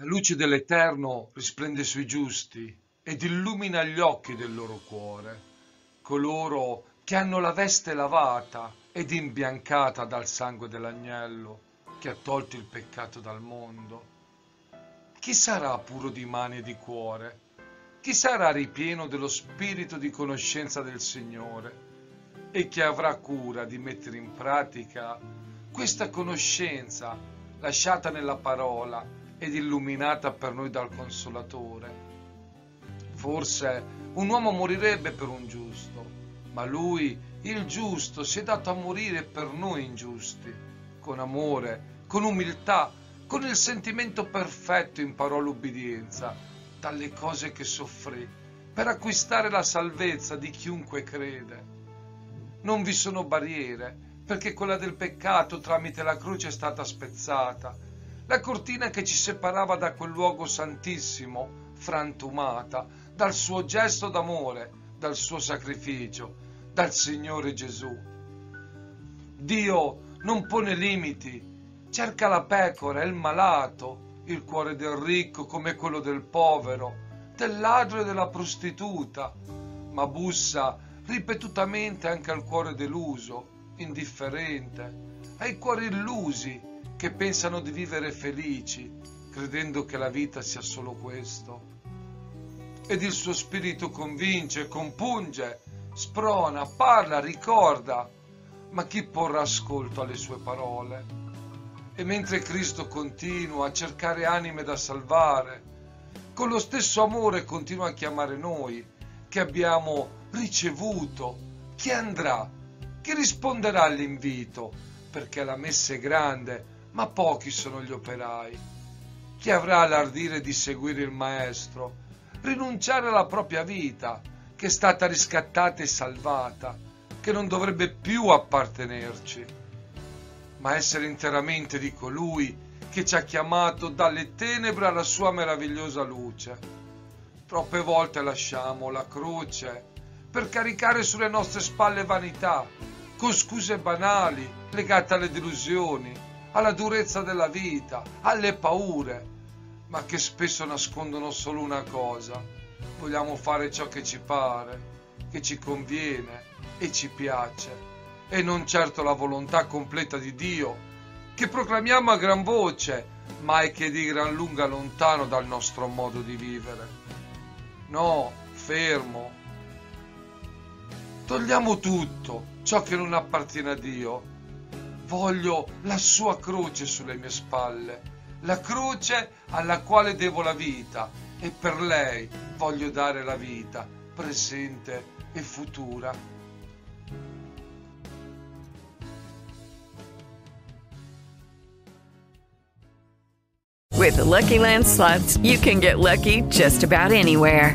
La luce dell'Eterno risplende sui giusti ed illumina gli occhi del loro cuore, coloro che hanno la veste lavata ed imbiancata dal sangue dell'agnello che ha tolto il peccato dal mondo. Chi sarà puro di mani e di cuore? Chi sarà ripieno dello spirito di conoscenza del Signore e chi avrà cura di mettere in pratica questa conoscenza lasciata nella parola ed illuminata per noi dal Consolatore? Forse un uomo morirebbe per un giusto, ma lui, il giusto, si è dato a morire per noi ingiusti. Con amore, con umiltà, con il sentimento perfetto imparò l'ubbidienza dalle cose che soffrì per acquistare la salvezza di chiunque crede. Non vi sono barriere, perché quella del peccato tramite la croce è stata spezzata. La cortina che ci separava da quel luogo santissimo, frantumata, dal suo gesto d'amore, dal suo sacrificio, dal Signore Gesù. Dio non pone limiti, cerca la pecora il malato, il cuore del ricco come quello del povero, del ladro e della prostituta, ma bussa ripetutamente anche al cuore deluso, indifferente, ai cuori illusi che pensano di vivere felici, credendo che la vita sia solo questo. Ed il suo spirito convince, compunge, sprona, parla, ricorda, ma chi porrà ascolto alle sue parole? E mentre Cristo continua a cercare anime da salvare, con lo stesso amore continua a chiamare noi che abbiamo ricevuto. Chi andrà? Chi risponderà all'invito? Perché la messa è grande, ma pochi sono gli operai. Chi avrà l'ardire di seguire il Maestro, rinunciare alla propria vita, che è stata riscattata e salvata, che non dovrebbe più appartenerci? ma essere interamente di colui che ci ha chiamato dalle tenebre alla sua meravigliosa luce. Troppe volte lasciamo la croce per caricare sulle nostre spalle vanità, con scuse banali legate alle delusioni, alla durezza della vita, alle paure, ma che spesso nascondono solo una cosa. Vogliamo fare ciò che ci pare, che ci conviene e ci piace e non certo la volontà completa di Dio, che proclamiamo a gran voce, ma è che di gran lunga lontano dal nostro modo di vivere. No, fermo. Togliamo tutto, ciò che non appartiene a Dio. Voglio la sua croce sulle mie spalle, la croce alla quale devo la vita e per lei voglio dare la vita, presente e futura. With the Lucky Land slots, you can get lucky just about anywhere.